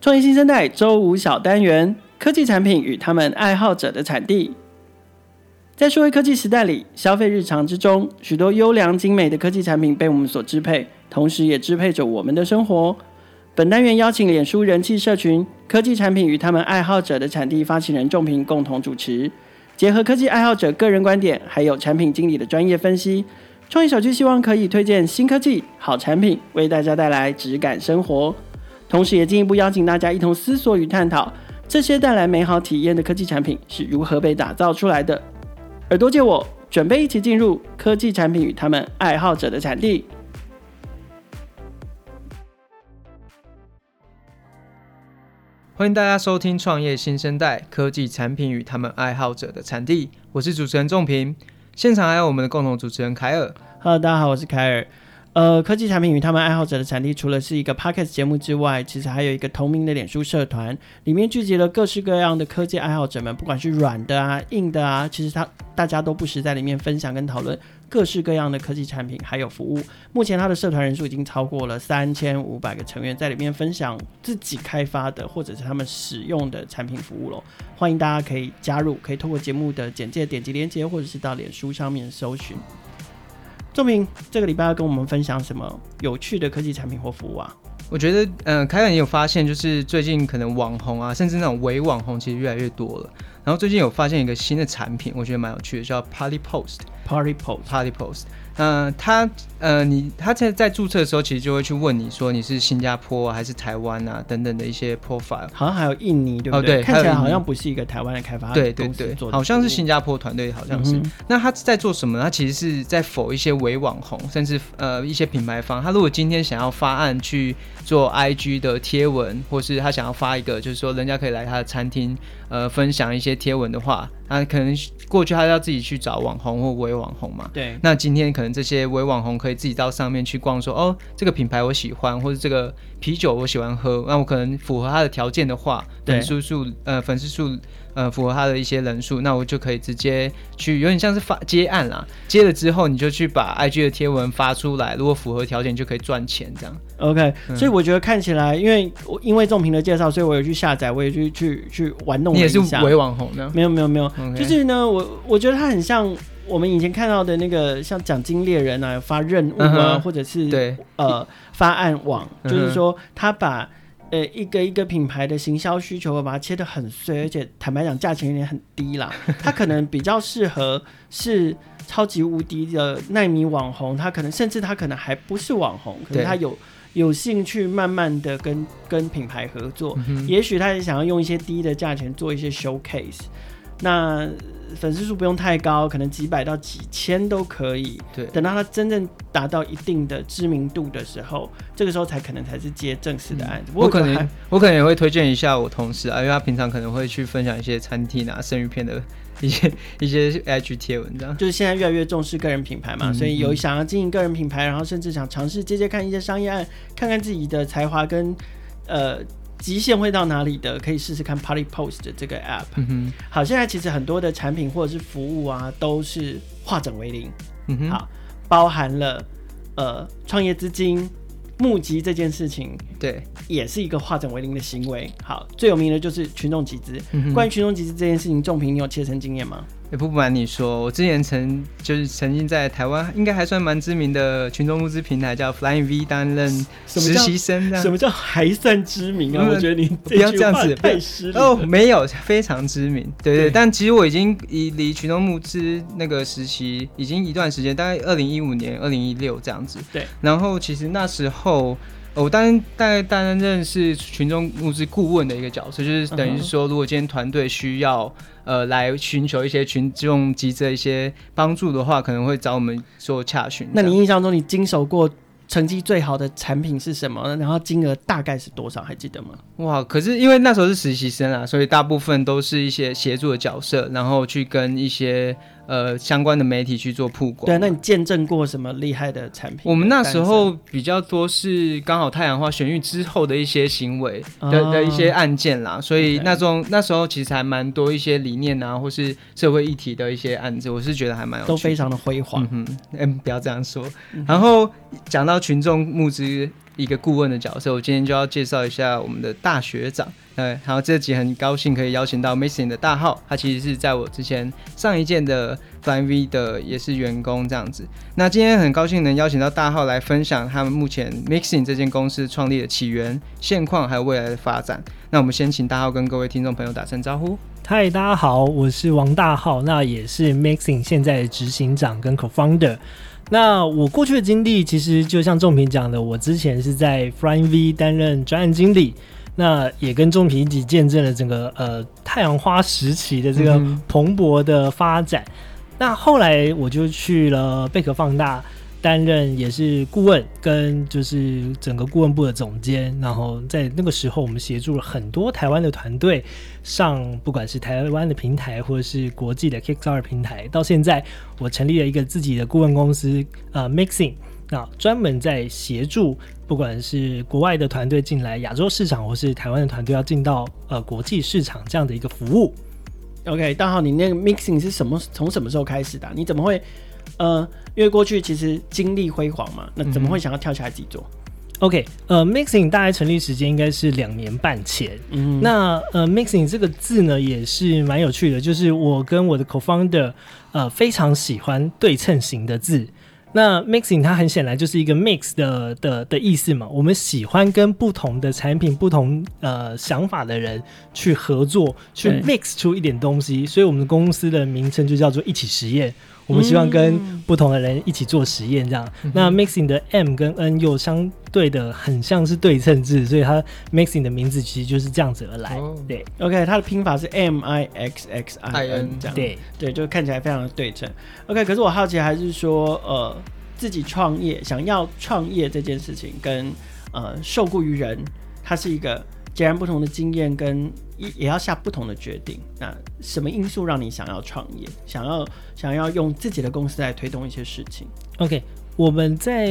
创业新生代周五小单元：科技产品与他们爱好者的产地。在数位科技时代里，消费日常之中，许多优良精美的科技产品被我们所支配，同时也支配着我们的生活。本单元邀请脸书人气社群“科技产品与他们爱好者的产地”发起人仲平共同主持，结合科技爱好者个人观点，还有产品经理的专业分析，创业小区希望可以推荐新科技、好产品，为大家带来质感生活。同时，也进一步邀请大家一同思索与探讨，这些带来美好体验的科技产品是如何被打造出来的。耳朵借我，准备一起进入科技产品与他们爱好者的产地。欢迎大家收听《创业新生代科技产品与他们爱好者的产地》，我是主持人仲平，现场还有我们的共同主持人凯尔。Hello，大家好，我是凯尔。呃，科技产品与他们爱好者的产地，除了是一个 Podcast 节目之外，其实还有一个同名的脸书社团，里面聚集了各式各样的科技爱好者们，不管是软的啊、硬的啊，其实他大家都不时在里面分享跟讨论各式各样的科技产品还有服务。目前他的社团人数已经超过了三千五百个成员，在里面分享自己开发的或者是他们使用的产品服务喽。欢迎大家可以加入，可以透过节目的简介点击链接，或者是到脸书上面搜寻。仲平，这个礼拜要跟我们分享什么有趣的科技产品或服务啊？我觉得，嗯、呃，凯尔也有发现，就是最近可能网红啊，甚至那种伪网红，其实越来越多了。然后最近有发现一个新的产品，我觉得蛮有趣的，叫 Party Post。Party Post。Party Post。嗯、呃，他呃，你他在在注册的时候，其实就会去问你说你是新加坡、啊、还是台湾啊等等的一些 profile，好像还有印尼，对不对？哦、对，看起来好像不是一个台湾的开发，对对对，好像是新加坡团队，好像是。嗯、那他在做什么？他其实是在 for 一些伪网红，甚至呃一些品牌方。他如果今天想要发案去做 IG 的贴文，或是他想要发一个，就是说人家可以来他的餐厅呃分享一些贴文的话，那可能过去他要自己去找网红或微网红嘛。对。那今天可能这些微网红可以自己到上面去逛，说哦，这个品牌我喜欢，或者这个啤酒我喜欢喝，那我可能符合他的条件的话，粉丝数呃粉丝数呃符合他的一些人数，那我就可以直接去，有点像是发接案啦。接了之后，你就去把 IG 的贴文发出来，如果符合条件就可以赚钱这样。OK，、嗯、所以我觉得看起来，因为我因为仲平的介绍，所以我有去下载，我也去去去玩弄一也是伪网红呢？没有没有没有.就是呢，我我觉得他很像。我们以前看到的那个像奖金猎人啊，发任务啊，嗯、或者是对呃发案网，嗯、就是说他把呃一个一个品牌的行销需求把它切得很碎，而且坦白讲价钱有点很低啦。它可能比较适合是超级无敌的耐米网红，他可能甚至他可能还不是网红，可能他有有兴趣慢慢的跟跟品牌合作，嗯、也许他也想要用一些低的价钱做一些 showcase。那粉丝数不用太高，可能几百到几千都可以。对，等到他真正达到一定的知名度的时候，这个时候才可能才是接正式的案子。嗯、我可能我可能也会推荐一下我同事啊，因为他平常可能会去分享一些餐厅啊、生鱼片的一些 一些文，这样。就是现在越来越重视个人品牌嘛，所以有想要经营个人品牌，然后甚至想尝试接接看一些商业案，看看自己的才华跟呃。极限会到哪里的？可以试试看 Party Post 的这个 App。嗯哼，好，现在其实很多的产品或者是服务啊，都是化整为零。嗯哼，好，包含了呃创业资金募集这件事情，对，也是一个化整为零的行为。好，最有名的就是群众集资。嗯、关于群众集资这件事情，仲平你有切身经验吗？也不瞒你说，我之前曾就是曾经在台湾，应该还算蛮知名的群众募资平台叫 Flying V 担任实习生。什么叫还算知名啊？我觉得你不要这样子太失礼哦，没有非常知名，对对，对。但其实我已经离离群众募资那个实习已经一段时间，大概二零一五年、二零一六这样子。对。然后其实那时候。我当大概担任是群众募资顾问的一个角色，就是等于是说，如果今天团队需要呃来寻求一些群众集资的一些帮助的话，可能会找我们做洽询。那你印象中你经手过成绩最好的产品是什么？然后金额大概是多少？还记得吗？哇，可是因为那时候是实习生啊，所以大部分都是一些协助的角色，然后去跟一些。呃，相关的媒体去做曝光。对，那你见证过什么厉害的产品的？我们那时候比较多是刚好太阳花选育之后的一些行为的、哦、的一些案件啦，所以那种那时候其实还蛮多一些理念啊，或是社会议题的一些案子，我是觉得还蛮有，都非常的辉煌。嗯哼，嗯，不要这样说。嗯、然后讲到群众募资一个顾问的角色，我今天就要介绍一下我们的大学长。对，然后这集很高兴可以邀请到 Mixing 的大号，他其实是在我之前上一届的 Fly V 的也是员工这样子。那今天很高兴能邀请到大号来分享他们目前 Mixing 这间公司创立的起源、现况还有未来的发展。那我们先请大号跟各位听众朋友打声招呼。嗨，大家好，我是王大号，那也是 Mixing 现在的执行长跟 Co-founder。那我过去的经历，其实就像仲平讲的，我之前是在 Fly V 担任专案经理，那也跟仲平一起见证了整个呃太阳花时期的这个蓬勃的发展。嗯、那后来我就去了贝壳放大。担任也是顾问，跟就是整个顾问部的总监。然后在那个时候，我们协助了很多台湾的团队上，不管是台湾的平台，或者是国际的 Kickstarter 平台。到现在，我成立了一个自己的顾问公司，呃，Mixing，那专门在协助，不管是国外的团队进来亚洲市场，或是台湾的团队要进到呃国际市场这样的一个服务。OK，大浩，你那个 Mixing 是什么？从什么时候开始的？你怎么会？呃，因为过去其实经历辉煌嘛，那怎么会想要跳起来自己做？嗯，OK，呃，Mixing 大概成立时间应该是两年半前。嗯，那呃，Mixing 这个字呢也是蛮有趣的，就是我跟我的 Co-founder 呃非常喜欢对称型的字。那 Mixing 它很显然就是一个 mix 的的的意思嘛，我们喜欢跟不同的产品、不同呃想法的人去合作，去 mix 出一点东西，所以我们的公司的名称就叫做一起实验。我们希望跟不同的人一起做实验，这样。嗯、那 Mixing 的 M 跟 N 又相对的很像是对称字，所以它 Mixing 的名字其实就是这样子而来。哦、对，OK，它的拼法是 M I X X I N 这样。对对，就看起来非常的对称。OK，可是我好奇还是说，呃，自己创业，想要创业这件事情跟，跟呃受雇于人，它是一个。截然不同的经验，跟也也要下不同的决定。那什么因素让你想要创业，想要想要用自己的公司来推动一些事情？OK，我们在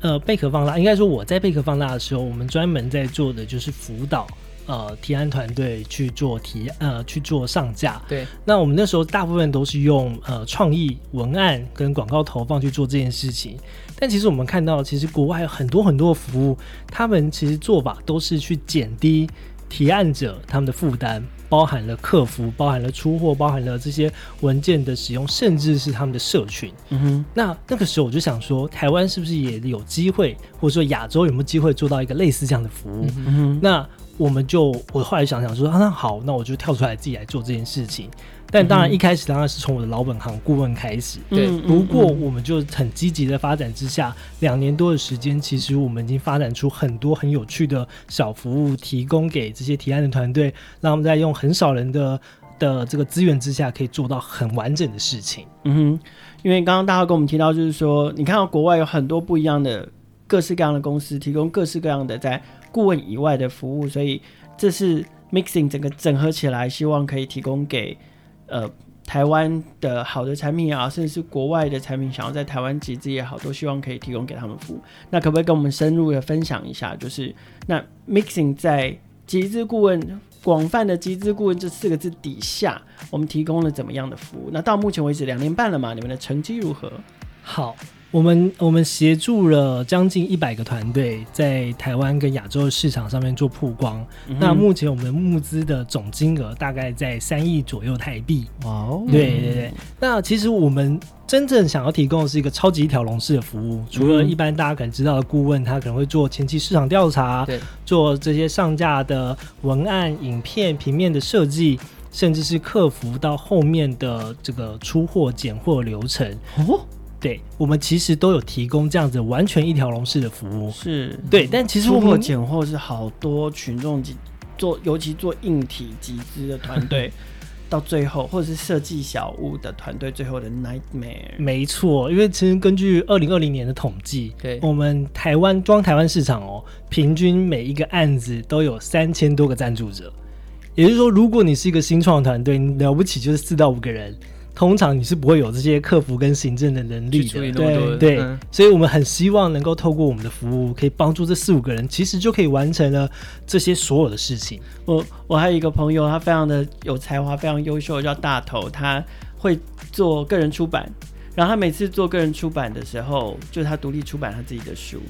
呃贝壳放大，应该说我在贝壳放大的时候，我们专门在做的就是辅导呃提案团队去做提呃去做上架。对，那我们那时候大部分都是用呃创意文案跟广告投放去做这件事情。但其实我们看到，其实国外有很多很多的服务，他们其实做法都是去减低提案者他们的负担，包含了客服，包含了出货，包含了这些文件的使用，甚至是他们的社群。嗯哼，那那个时候我就想说，台湾是不是也有机会，或者说亚洲有没有机会做到一个类似这样的服务？嗯哼，那我们就我后来想想说，啊，那好，那我就跳出来自己来做这件事情。但当然，一开始当然是从我的老本行顾问开始。对，不过我们就很积极的发展之下，两年多的时间，其实我们已经发展出很多很有趣的小服务，提供给这些提案的团队，让我们在用很少人的的这个资源之下，可以做到很完整的事情。嗯哼，因为刚刚大家跟我们提到，就是说，你看到国外有很多不一样的各式各样的公司，提供各式各样的在顾问以外的服务，所以这是 Mixing 整个整合起来，希望可以提供给。呃，台湾的好的产品啊，甚至是国外的产品，想要在台湾集资也好，都希望可以提供给他们服务。那可不可以跟我们深入的分享一下？就是那 Mixing 在集资顾问、广泛的集资顾问这四个字底下，我们提供了怎么样的服务？那到目前为止两年半了嘛，你们的成绩如何？好。我们我们协助了将近一百个团队在台湾跟亚洲的市场上面做曝光。嗯、那目前我们募资的总金额大概在三亿左右台币。哦，对对对。那其实我们真正想要提供的是一个超级一条龙式的服务。除了一般大家可能知道的顾问，他可能会做前期市场调查，做这些上架的文案、影片、平面的设计，甚至是客服到后面的这个出货、拣货流程。哦。对，我们其实都有提供这样子完全一条龙式的服务，是对。但其实我们捡货是好多群众集做，尤其做硬体集资的团队，到最后或者是设计小屋的团队，最后的 nightmare。没错，因为其实根据二零二零年的统计，对，我们台湾装台湾市场哦，平均每一个案子都有三千多个赞助者，也就是说，如果你是一个新创团队，你了不起就是四到五个人。通常你是不会有这些客服跟行政的能力的，对对，所以我们很希望能够透过我们的服务，可以帮助这四五个人，其实就可以完成了这些所有的事情。我我还有一个朋友，他非常的有才华，非常优秀，叫大头，他会做个人出版，然后他每次做个人出版的时候，就他独立出版他自己的书。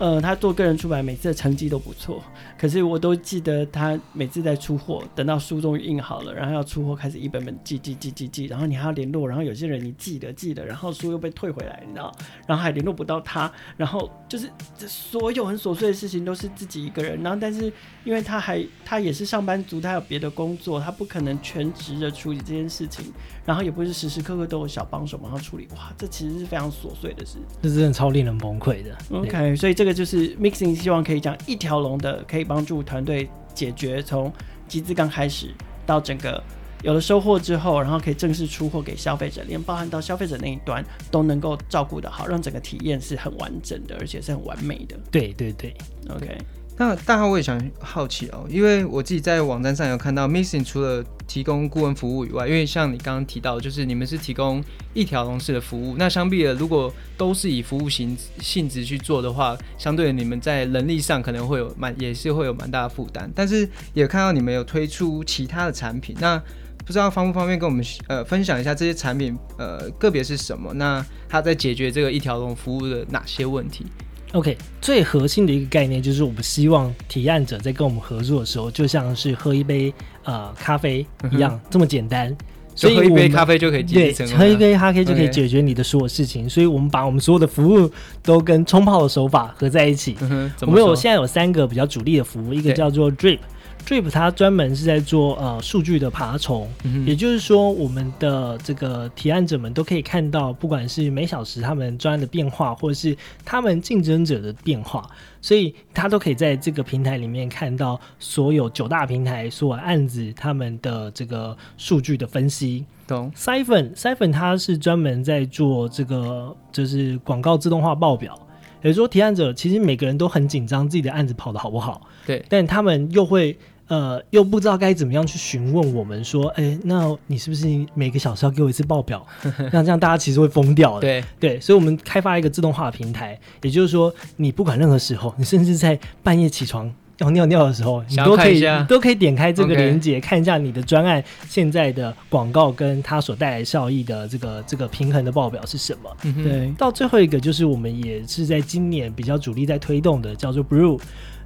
呃，他做个人出版，每次的成绩都不错。可是我都记得他每次在出货，等到书终于印好了，然后要出货，开始一本本寄寄寄寄寄，然后你还要联络，然后有些人你寄了寄了，然后书又被退回来，你知道，然后还联络不到他，然后就是这所有很琐碎的事情都是自己一个人。然后但是因为他还他也是上班族，他有别的工作，他不可能全职的处理这件事情，然后也不是时时刻刻都有小帮手帮他处理。哇，这其实是非常琐碎的事，这真的超令人崩溃的。OK，所以这个。就是 mixing，希望可以讲一条龙的，可以帮助团队解决从集资刚开始到整个有了收获之后，然后可以正式出货给消费者，连包含到消费者那一端都能够照顾得好，让整个体验是很完整的，而且是很完美的。对对对，OK。那大家我也想好奇哦，因为我自己在网站上有看到，Missing 除了提供顾问服务以外，因为像你刚刚提到，就是你们是提供一条龙式的服务。那相比的，如果都是以服务型性质去做的话，相对你们在人力上可能会有蛮也是会有蛮大的负担。但是也看到你们有推出其他的产品，那不知道方不方便跟我们呃分享一下这些产品呃个别是什么？那它在解决这个一条龙服务的哪些问题？OK，最核心的一个概念就是，我们希望提案者在跟我们合作的时候，就像是喝一杯呃咖啡一样，嗯、这么简单。所以，喝一杯咖啡就可以解决。对，喝一杯咖啡就可以解决你的所有事情。Okay. 所以我们把我们所有的服务都跟冲泡的手法合在一起。嗯、我们有现在有三个比较主力的服务，一个叫做 Drip。Drip 它专门是在做呃数据的爬虫，嗯，也就是说，我们的这个提案者们都可以看到，不管是每小时他们专案的变化，或者是他们竞争者的变化，所以他都可以在这个平台里面看到所有九大平台所有案子他们的这个数据的分析。懂？Siphon Siphon 它是专门在做这个就是广告自动化报表，也就是说，提案者其实每个人都很紧张自己的案子跑得好不好，对，但他们又会。呃，又不知道该怎么样去询问我们说，哎、欸，那你是不是每个小时要给我一次报表？那这样大家其实会疯掉的。对对，所以我们开发一个自动化的平台，也就是说，你不管任何时候，你甚至在半夜起床要尿尿的时候，你都可以都可以点开这个连接，看一下你的专案现在的广告跟它所带来效益的这个这个平衡的报表是什么。嗯、对，到最后一个就是我们也是在今年比较主力在推动的，叫做 Brew。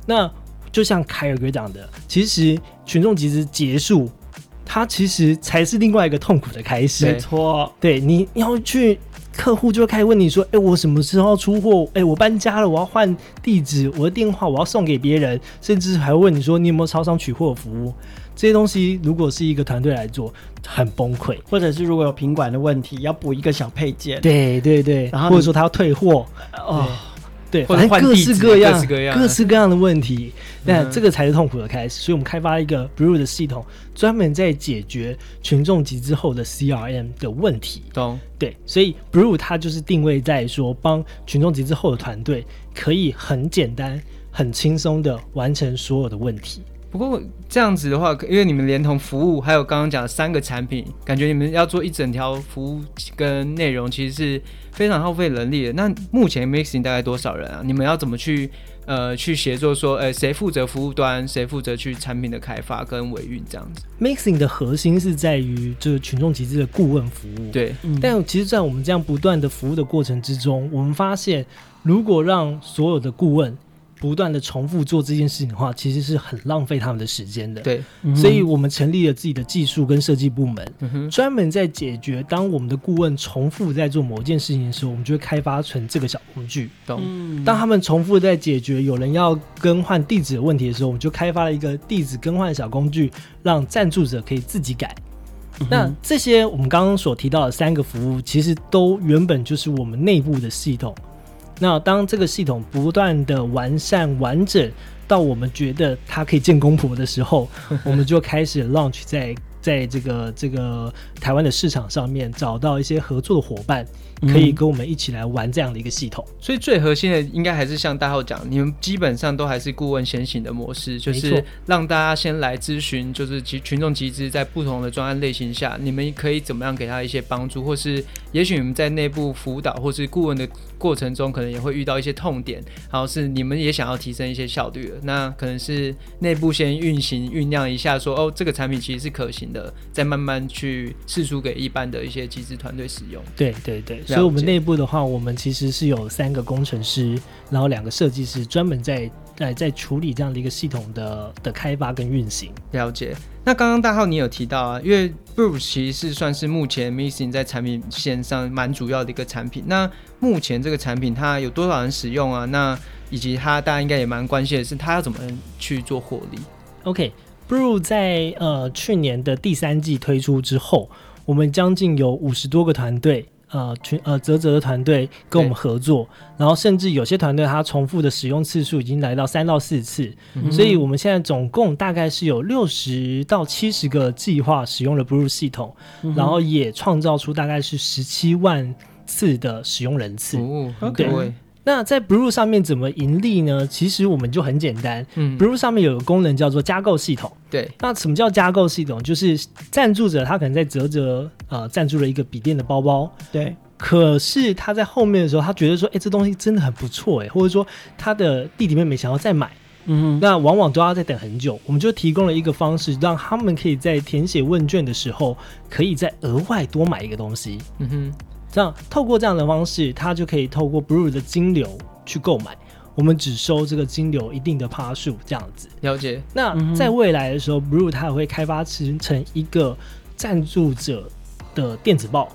那就像凯尔哥讲的，其实群众集资结束，它其实才是另外一个痛苦的开始。没错，对，你要去客户就会开始问你说：“哎、欸，我什么时候出货？哎、欸，我搬家了，我要换地址，我的电话我要送给别人，甚至还会问你说你有没有超商取货服务？这些东西如果是一个团队来做，很崩溃。或者是如果有品管的问题，要补一个小配件，对对对，然后或者说他要退货，哦。”对，反正各式各样、各式各样、各式各样的问题，那这个才是痛苦的开始。所以，我们开发一个 Brew 的系统，专门在解决群众集资后的 CRM 的问题。懂？对，所以 Brew 它就是定位在说，帮群众集资后的团队可以很简单、很轻松的完成所有的问题。不过这样子的话，因为你们连同服务，还有刚刚讲的三个产品，感觉你们要做一整条服务跟内容，其实是。非常耗费人力的。那目前 Mixing 大概多少人啊？你们要怎么去呃去协作？说，呃，谁负责服务端，谁负责去产品的开发跟维运这样子？Mixing 的核心是在于就是群众集资的顾问服务。对，嗯、但其实，在我们这样不断的服务的过程之中，我们发现，如果让所有的顾问不断的重复做这件事情的话，其实是很浪费他们的时间的。对，所以我们成立了自己的技术跟设计部门，嗯，专门在解决当我们的顾问重复在做某件事情的时候，我们就会开发成这个小工具。懂？当他们重复在解决有人要更换地址的问题的时候，我们就开发了一个地址更换小工具，让赞助者可以自己改。嗯、那这些我们刚刚所提到的三个服务，其实都原本就是我们内部的系统。那当这个系统不断的完善完整到我们觉得它可以见公婆的时候，我们就开始 launch 在在这个这个台湾的市场上面找到一些合作的伙伴。可以跟我们一起来玩这样的一个系统，嗯、所以最核心的应该还是像大浩讲，你们基本上都还是顾问先行的模式，就是让大家先来咨询，就是集群众集资在不同的专案类型下，你们可以怎么样给他一些帮助，或是也许你们在内部辅导或是顾问的过程中，可能也会遇到一些痛点，然后是你们也想要提升一些效率的，那可能是内部先运行酝酿一下说，说哦这个产品其实是可行的，再慢慢去试出给一般的一些集资团队使用。对对对。所以我们内部的话，我们其实是有三个工程师，然后两个设计师，专门在在在处理这样的一个系统的的开发跟运行。了解。那刚刚大浩你有提到啊，因为 Brew 其实是算是目前 Missing 在产品线上蛮主要的一个产品。那目前这个产品它有多少人使用啊？那以及它大家应该也蛮关心的是，它要怎么去做获利？OK，Brew、okay, 在呃去年的第三季推出之后，我们将近有五十多个团队。呃，群呃泽泽的团队跟我们合作，然后甚至有些团队它重复的使用次数已经来到三到四次，嗯，所以我们现在总共大概是有六十到七十个计划使用了 Brew 系统，嗯，然后也创造出大概是十七万次的使用人次。哦，对。Okay. 那在 Brew 上面怎么盈利呢？其实我们就很简单，嗯，Brew 上面有个功能叫做加购系统。对，那什么叫加购系统？就是赞助者他可能在啧啧呃赞助了一个笔电的包包，对，可是他在后面的时候，他觉得说，哎、欸，这东西真的很不错，哎，或者说他的弟弟妹妹想要再买，嗯哼，那往往都要再等很久。我们就提供了一个方式，让他们可以在填写问卷的时候，可以再额外多买一个东西，嗯哼。这样透过这样的方式，他就可以透过 Brew 的金流去购买，我们只收这个金流一定的趴数，这样子。了解。那在未来的时候，嗯，Brew 它也会开发成成一个赞助者的电子报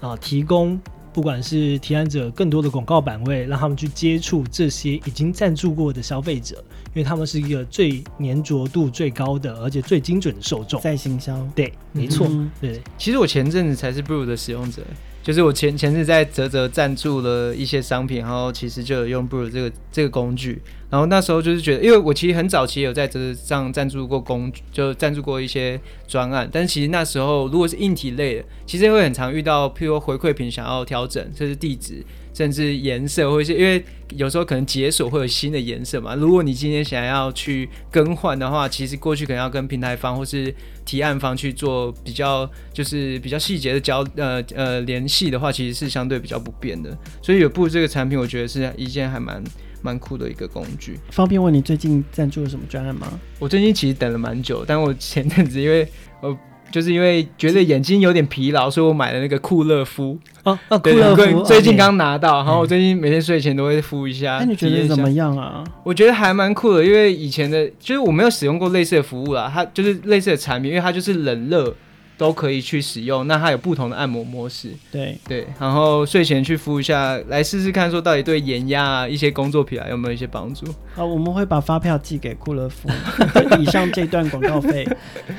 啊，提供不管是提案者更多的广告版位，让他们去接触这些已经赞助过的消费者，因为他们是一个最粘着度最高的，而且最精准的受众。在行销。对，没错，嗯。对，其实我前阵子才是 Brew 的使用者。就是我前前次在泽泽赞助了一些商品，然后其实就有用 Brew 这个这个工具，然后那时候就是觉得，因为我其实很早期有在这上赞助过工具，就赞助过一些专案，但其实那时候如果是硬体类的，其实会很常遇到，譬如说回馈品想要调整，就是地址。甚至颜色，或者是因为有时候可能解锁会有新的颜色嘛。如果你今天想要去更换的话，其实过去可能要跟平台方或是提案方去做比较，就是比较细节的交呃呃联系的话，其实是相对比较不便的。所以有布这个产品，我觉得是一件还蛮蛮酷的一个工具。方便问你最近赞助了什么专案吗？我最近其实等了蛮久，但我前阵子因为我。就是因为觉得眼睛有点疲劳，所以我买了那个酷乐肤哦，哦，酷乐肤最近刚拿到，然后我最近每天睡前都会敷一下。那你觉得怎么样啊？我觉得还蛮酷的，因为以前的，就是我没有使用过类似的服务啦，它就是类似的产品，因为它就是冷热。都可以去使用，那它有不同的按摩模式，对对，然后睡前去敷一下，来试试看，说到底对眼压啊一些工作疲劳有没有一些帮助？啊，我们会把发票寄给库乐夫，以上这段广告费。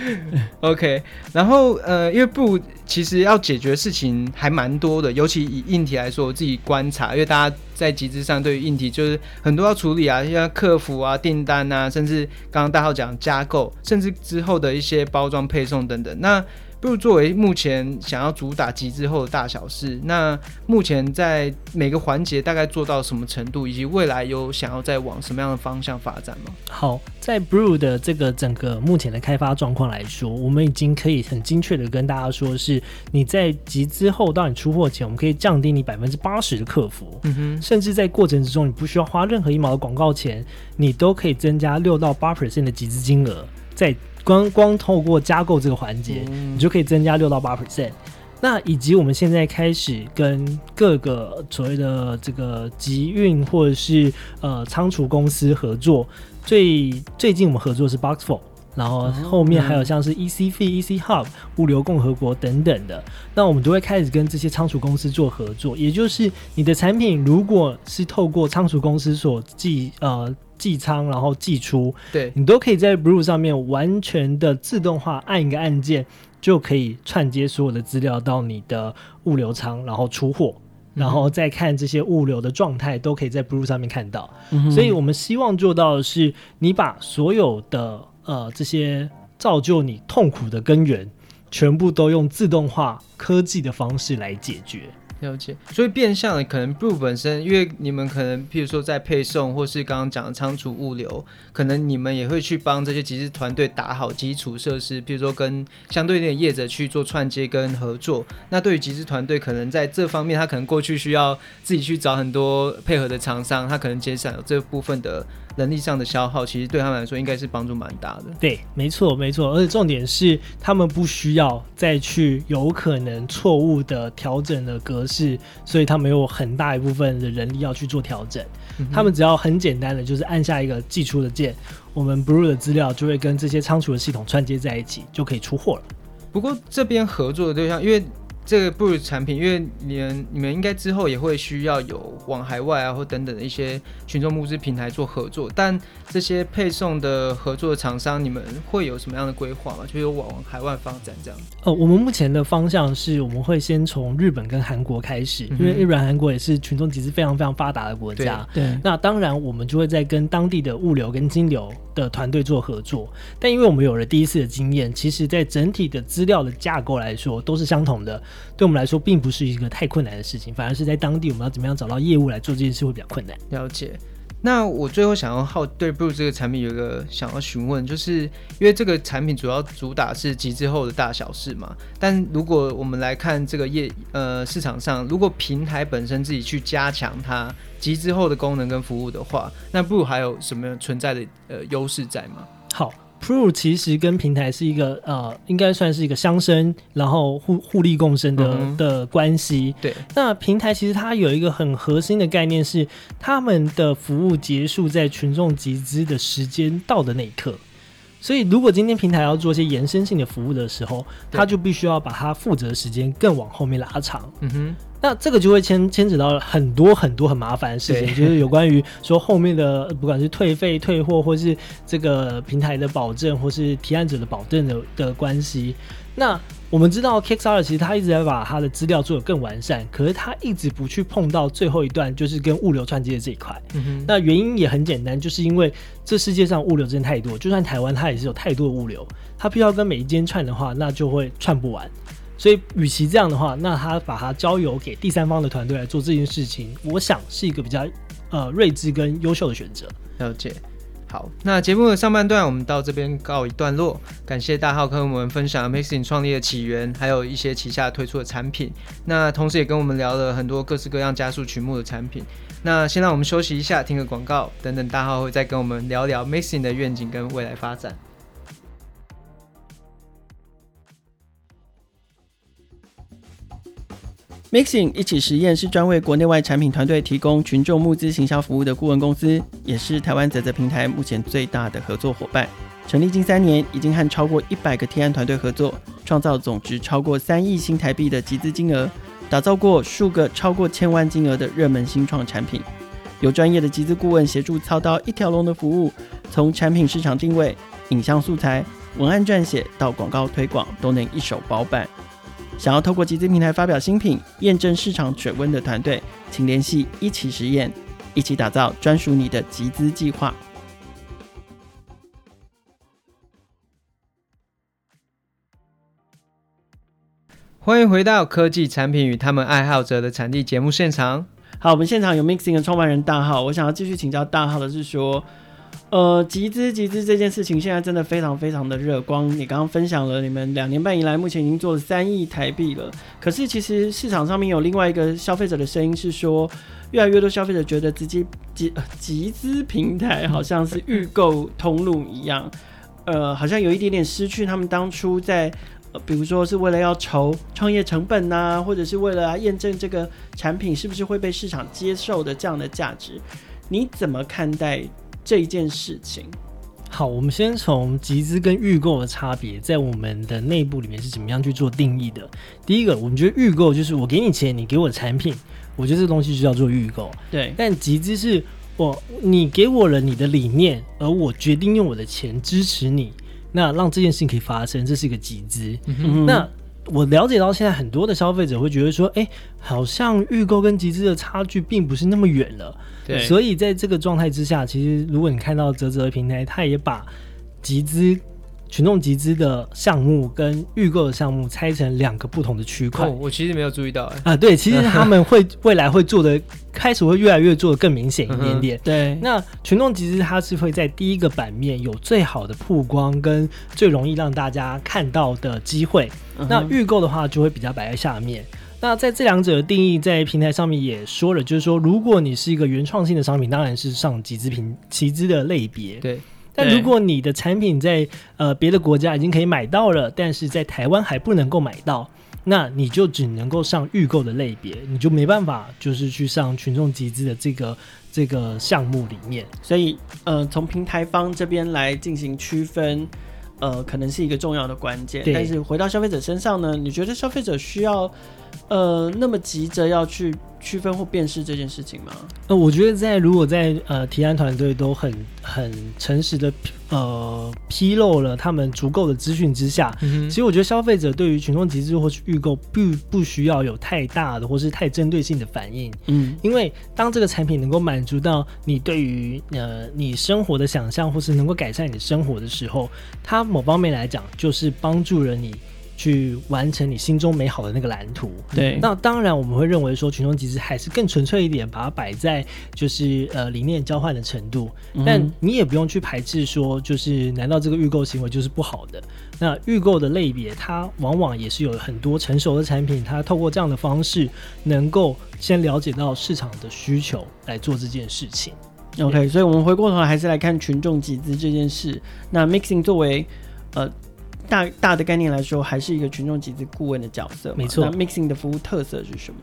OK，然后呃，因为 Brew 其实要解决事情还蛮多的，尤其以硬体来说，我自己观察，因为大家在集资上对于硬体就是很多要处理啊，像客服啊、订单啊，甚至刚刚大浩讲加购，甚至之后的一些包装配送等等，那。Brew 作为目前想要主打集资后的大小事，那目前在每个环节大概做到什么程度，以及未来有想要再往什么样的方向发展吗？好，在 Brew 的这个整个目前的开发状况来说，我们已经可以很精确的跟大家说，是你在集资后到你出货前，我们可以降低你百分之八十的客服，嗯哼，甚至在过程之中你不需要花任何一毛的广告钱，你都可以增加六到八 percent 的集资金额，在。光光透过加购这个环节，你就可以增加六到八 percent。那以及我们现在开始跟各个所谓的这个集运或者是呃仓储公司合作，最最近我们合作是 Boxful，然后后面还有像是 EC Fee、EC Hub、物流共和国等等的，那我们都会开始跟这些仓储公司做合作。也就是你的产品如果是透过仓储公司所寄呃。寄仓，然后寄出，对，你都可以在 Brew 上面完全的自动化，按一个按键就可以串接所有的资料到你的物流仓，然后出货，然后再看这些物流的状态，都可以在 Brew 上面看到。嗯。所以我们希望做到的是，你把所有的呃这些造就你痛苦的根源，全部都用自动化科技的方式来解决。了解，所以变相的可能不本身，因为你们可能譬如说在配送，或是刚刚讲的仓储物流，可能你们也会去帮这些集资团队打好基础设施，譬如说跟相对应的业者去做串接跟合作。那对于集资团队，可能在这方面，他可能过去需要自己去找很多配合的厂商，他可能减少这部分的。能力上的消耗，其实对他们来说应该是帮助蛮大的。对，没错，没错。而且重点是，他们不需要再去有可能错误的调整的格式适，所以他们有很大一部分的人力要去做调整。嗯、他们只要很简单的，就是按下一个寄出的键，我们 Brew 的资料就会跟这些仓储的系统串接在一起，就可以出货了。不过这边合作的对象，因为。这个不如产品，因为你们你们应该之后也会需要有往海外啊或等等的一些群众募资平台做合作，但这些配送的合作的厂商，你们会有什么样的规划吗？就是往海外发展这样？呃，我们目前的方向是我们会先从日本跟韩国开始，因为日本、韩国也是群众集资非常非常发达的国家。对，对那当然我们就会在跟当地的物流跟金流的团队做合作，但因为我们有了第一次的经验，其实在整体的资料的架构来说都是相同的。对我们来说，并不是一个太困难的事情，反而是在当地，我们要怎么样找到业务来做这件事会比较困难。了解。那我最后想要好对 Broo 这个产品有一个想要询问，就是因为这个产品主要主打是集资后的大小事嘛，但如果我们来看这个业呃市场上，如果平台本身自己去加强它集资后的功能跟服务的话，那 Broo 还有什么存在的呃优势在吗？好。Broo 其实跟平台是一个呃，应该算是一个相生，然后互互利共生的、嗯、的关系。对，那平台其实它有一个很核心的概念是，他们的服务结束在群众集资的时间到的那一刻。所以，如果今天平台要做一些延伸性的服务的时候，他就必须要把它负责的时间更往后面拉长。嗯哼。那这个就会牵牵扯到很多很多很麻烦的事情，就是有关于说后面的不管是退费、退货，或是这个平台的保证，或是提案者的保证的的关系。那我们知道 Kickstarter 其实他一直在把他的资料做得更完善，可是他一直不去碰到最后一段，就是跟物流串接的这一块。嗯哼。那原因也很简单，就是因为这世界上物流真的太多，就算台湾它也是有太多的物流，它必须要跟每一间串的话，那就会串不完。所以，与其这样的话，那他把它交由给第三方的团队来做这件事情，我想是一个比较呃睿智跟优秀的选择。了解。好，那节目的上半段我们到这边告一段落，感谢大浩跟我们分享 mixing 创立的起源，还有一些旗下推出的产品。那同时也跟我们聊了很多各式各样加速群目的产品。那先让我们休息一下，听个广告，等等大浩会再跟我们聊聊 mixing 的愿景跟未来发展。Mixing 一起实验是专为国内外产品团队提供群众募资行销服务的顾问公司，也是台湾啧啧平台目前最大的合作伙伴。成立近三年，已经和超过一百个提案团队合作，创造总值超过三亿新台币的集资金额，打造过数个超过千万金额的热门新创产品。由专业的集资顾问协助操刀一条龙的服务，从产品市场定位、影像素材、文案撰写到广告推广，都能一手包办。想要透过集资平台发表新品、验证市场水温的团队，请联系一起实验，一起打造专属你的集资计划。欢迎回到科技产品与他们爱好者的产地节目现场。好，我们现场有 Mixing 的创办人大浩，我想要继续请教大浩的是说。呃，集资集资这件事情现在真的非常非常的热。光你刚刚分享了你们两年半以来，目前已经做了三亿台币了。可是其实市场上面有另外一个消费者的声音是说，越来越多消费者觉得自己集集资平台好像是预购通路一样，呃，好像有一点点失去他们当初在，比如说是为了要筹创业成本呐、或者是为了验证这个产品是不是会被市场接受的这样的价值。你怎么看待？这一件事情，好，我们先从集资跟预购的差别，在我们的内部里面是怎么样去做定义的。第一个，我们觉得预购就是我给你钱，你给我产品，我觉得这个东西就叫做预购。对，但集资是我你给我了你的理念，而我决定用我的钱支持你，那让这件事情可以发生，这是一个集资。嗯哼。那我了解到现在很多的消费者会觉得说，哎，好像预购跟集资的差距并不是那么远了。对，所以在这个状态之下，其实如果你看到泽泽的平台，它也把集资、群众集资的项目跟预购的项目拆成两个不同的区块。哦，我其实没有注意到。啊，对，其实他们会未来会做的，开始会越来越做的更明显一点点。对，那群众集资它是会在第一个版面有最好的曝光跟最容易让大家看到的机会。那预购的话就会比较摆在下面。那在这两者的定义，在平台上面也说了，就是说，如果你是一个原创性的商品，当然是上集资平集资的类别。对。但如果你的产品在呃别的国家已经可以买到了，但是在台湾还不能够买到，那你就只能够上预购的类别，你就没办法就是去上群众集资的这个这个项目里面。所以，呃，从平台方这边来进行区分，呃，可能是一个重要的关键。但是回到消费者身上呢，你觉得消费者需要，呃，那么急着要去区分或辨识这件事情吗？呃，我觉得在如果在呃提案团队都很很诚实的呃披露了他们足够的资讯之下，嗯，其实我觉得消费者对于群众集资或是预购不不需要有太大的或是太针对性的反应，嗯，因为当这个产品能够满足到你对于呃你生活的想象或是能够改善你的生活的时候，它某方面来讲就是帮助了你。去完成你心中美好的那个蓝图。对，那当然我们会认为说群众集资还是更纯粹一点，把它摆在就是呃理念交换的程度。嗯。但你也不用去排斥说，就是难道这个预购行为就是不好的？那预购的类别，它往往也是有很多成熟的产品，它透过这样的方式，能够先了解到市场的需求来做这件事情。OK，所以我们回过头来还是来看群众集资这件事。那 Mixing 作为呃。大大的概念来说，还是一个群众集资顾问的角色。没错。那 Mixing 的服务特色是什么？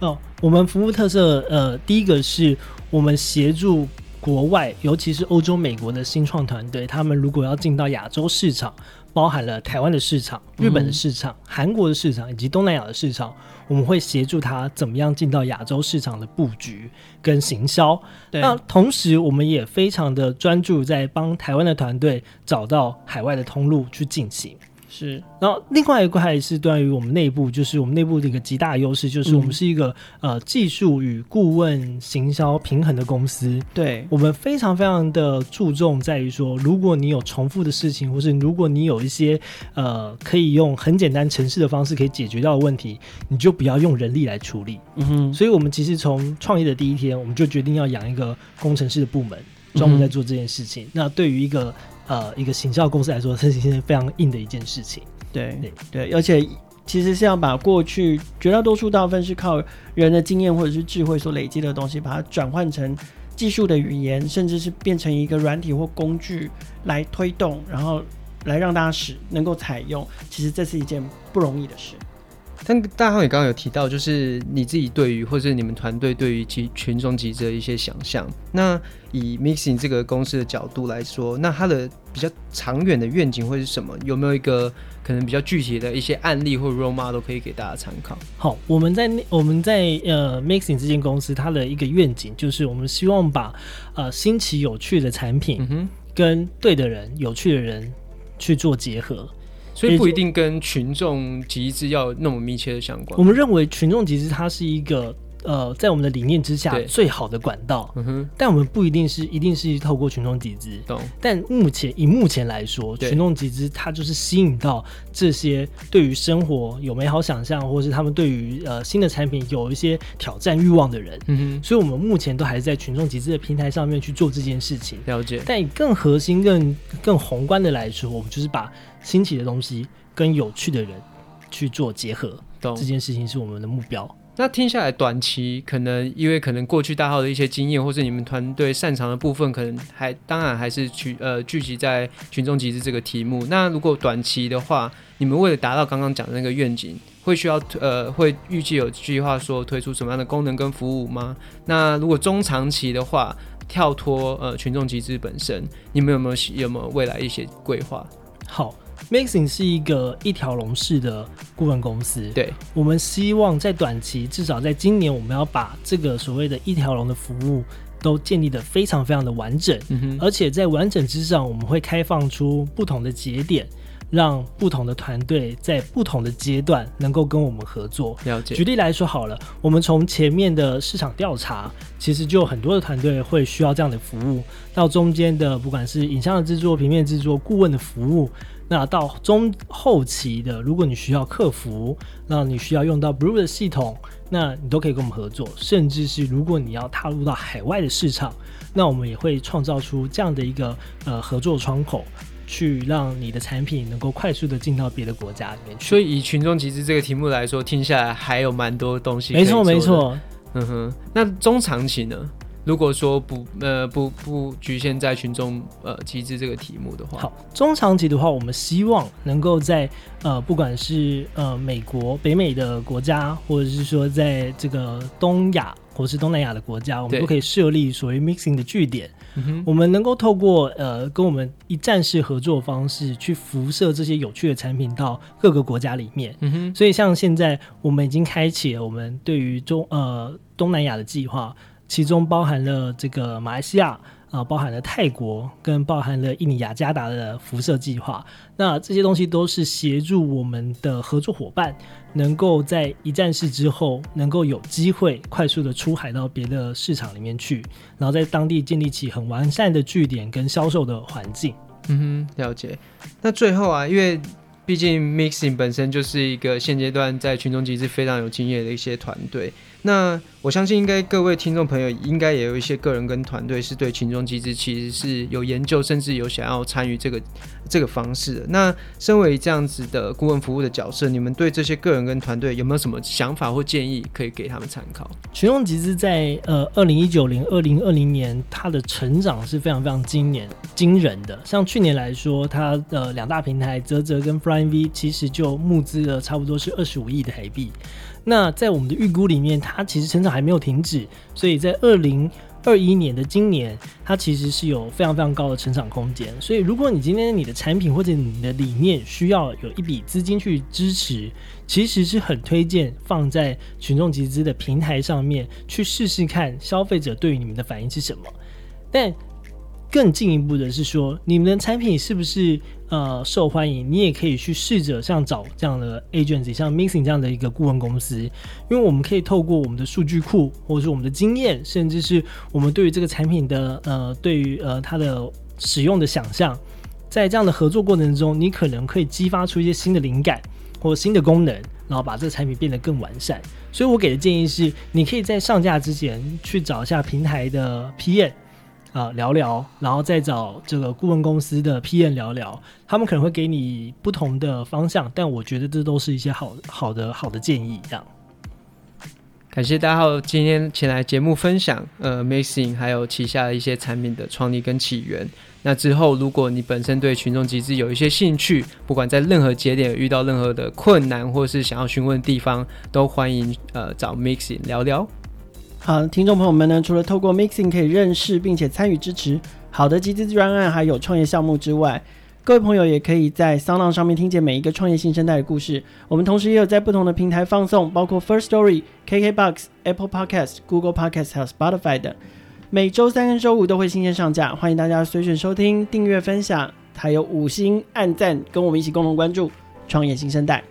哦，我们服务特色，呃，第一个是我们协助国外，尤其是欧洲、美国的新创团队，他们如果要进到亚洲市场。包含了台湾的市场、日本的市场、韩、嗯、国的市场以及东南亚的市场，我们会协助他怎么样进到亚洲市场的布局跟行销。那同时，我们也非常的专注在帮台湾的团队找到海外的通路去进行。是，然后另外一块是关于我们内部，就是我们内部的一个极大优势，就是我们是一个、嗯、呃技术与顾问行销平衡的公司。对，我们非常非常的注重在于说，如果你有重复的事情，或是如果你有一些呃可以用很简单程式的方式可以解决到的问题，你就不要用人力来处理。嗯哼，所以我们其实从创业的第一天，我们就决定要养一个工程师的部门，专门在做这件事情。嗯、那对于一个呃，一个行销公司来说，这是一件非常硬的一件事情。对对对，而且其实是要把过去绝大多数大部分是靠人的经验或者是智慧所累积的东西，把它转换成技术的语言，甚至是变成一个软体或工具来推动，然后来让大家使能够采用。其实这是一件不容易的事。但大浩也刚刚有提到，就是你自己对于或者你们团队对于其群众集资的一些想象。那以 Mixing 这个公司的角度来说，那它的比较长远的愿景会是什么？有没有一个可能比较具体的一些案例或 role model 都可以给大家参考？好，我们在我们在呃 Mixing 这间公司，它的一个愿景就是我们希望把呃新奇有趣的产品跟对的人、有趣的人去做结合。所以不一定跟群众集资要那么密切的相关。我们认为群众集资它是一个呃，在我们的理念之下最好的管道。嗯哼。但我们不一定是一定是透过群众集资。懂。但目前以目前来说，群众集资它就是吸引到这些对于生活有美好想象，或是他们对于呃新的产品有一些挑战欲望的人。嗯哼。所以我们目前都还是在群众集资的平台上面去做这件事情。了解。但以更核心、更更宏观的来说，我们就是把。新奇的东西跟有趣的人去做结合，这件事情是我们的目标。那听下来，短期可能因为可能过去大号的一些经验，或是你们团队擅长的部分，可能还当然还是聚呃聚集在群众集资这个题目。那如果短期的话，你们为了达到刚刚讲的那个愿景，会需要呃会预计有计划说推出什么样的功能跟服务吗？那如果中长期的话，跳脱呃群众集资本身，你们有没有有没有未来一些规划？好。Mixin 是一个一条龙式的顾问公司。对，我们希望在短期，至少在今年，我们要把这个所谓的一条龙的服务都建立得非常非常的完整。嗯，而且在完整之上，我们会开放出不同的节点，让不同的团队在不同的阶段能够跟我们合作。了解。举例来说好了，我们从前面的市场调查，其实就有很多的团队会需要这样的服务，到中间的不管是影像的制作、平面制作、顾问的服务。那到中后期的，如果你需要客服，那你需要用到 Blue 的系统，那你都可以跟我们合作。甚至是如果你要踏入到海外的市场，那我们也会创造出这样的一个呃合作窗口，去让你的产品能够快速的进到别的国家里面去。所以以群众集资这个题目来说，听下来还有蛮多东西。没错没错，嗯哼。那中长期呢？如果说不呃不不局限在群众呃集资这个题目的话，好，中长期的话，我们希望能够在呃不管是呃美国、北美的国家，或者是说在这个东亚或是东南亚的国家，我们都可以设立所谓 mixing 的据点。嗯、我们能够透过呃跟我们一站式合作方式，去辐射这些有趣的产品到各个国家里面。嗯哼，所以像现在我们已经开启了我们对于中呃东南亚的计划。其中包含了这个马来西亚啊，包含了泰国，跟包含了印尼雅加达的辐射计划。那这些东西都是协助我们的合作伙伴，能够在一站式之后，能够有机会快速的出海到别的市场里面去，然后在当地建立起很完善的据点跟销售的环境。嗯哼，了解。那最后啊，因为毕竟 Mixing 本身就是一个现阶段在群众集资非常有经验的一些团队。那我相信，应该各位听众朋友应该也有一些个人跟团队是对群众集资其实是有研究，甚至有想要参与这个这个方式的。那身为这样子的顾问服务的角色，你们对这些个人跟团队有没有什么想法或建议可以给他们参考？群众集资在呃二零一九年、二零二零年，它的成长是非常非常惊人惊人的。像去年来说，它的两大平台泽泽跟 FlyV 其实就募资了差不多是二十五亿的台币。那在我们的预估里面，它其实成长还没有停止，所以在二零二一年的今年，它其实是有非常非常高的成长空间。所以，如果你今天你的产品或者你的理念需要有一笔资金去支持，其实是很推荐放在群众集资的平台上面去试试看，消费者对于你们的反应是什么。但更进一步的是说，你们的产品是不是呃受欢迎？你也可以去试着像找这样的 agency，像 Missing 这样的一个顾问公司，因为我们可以透过我们的数据库，或者是我们的经验，甚至是我们对于这个产品的呃对于呃它的使用的想象，在这样的合作过程中，你可能可以激发出一些新的灵感或新的功能，然后把这个产品变得更完善。所以我给的建议是，你可以在上架之前去找一下平台的 PM。啊，聊聊，然后再找这个顾问公司的 PM 聊聊，他们可能会给你不同的方向，但我觉得这都是一些好好的好的建议。这样，感谢大家今天前来节目分享，呃，Mixing 还有旗下的一些产品的创立跟起源。那之后，如果你本身对群众集资有一些兴趣，不管在任何节点遇到任何的困难，或是想要询问的地方，都欢迎呃找 Mixing 聊聊。好，听众朋友们呢，除了透过 Mixing 可以认识并且参与支持好的集资专案，还有创业项目之外，各位朋友也可以在 SoundOn 上面听见每一个创业新生代的故事。我们同时也有在不同的平台放送，包括 First Story、KKBox、Apple Podcast、Google Podcast 还有 Spotify 等。每周三跟周五都会新鲜上架，欢迎大家随选收听、订阅、分享，还有五星按赞，跟我们一起共同关注创业新生代。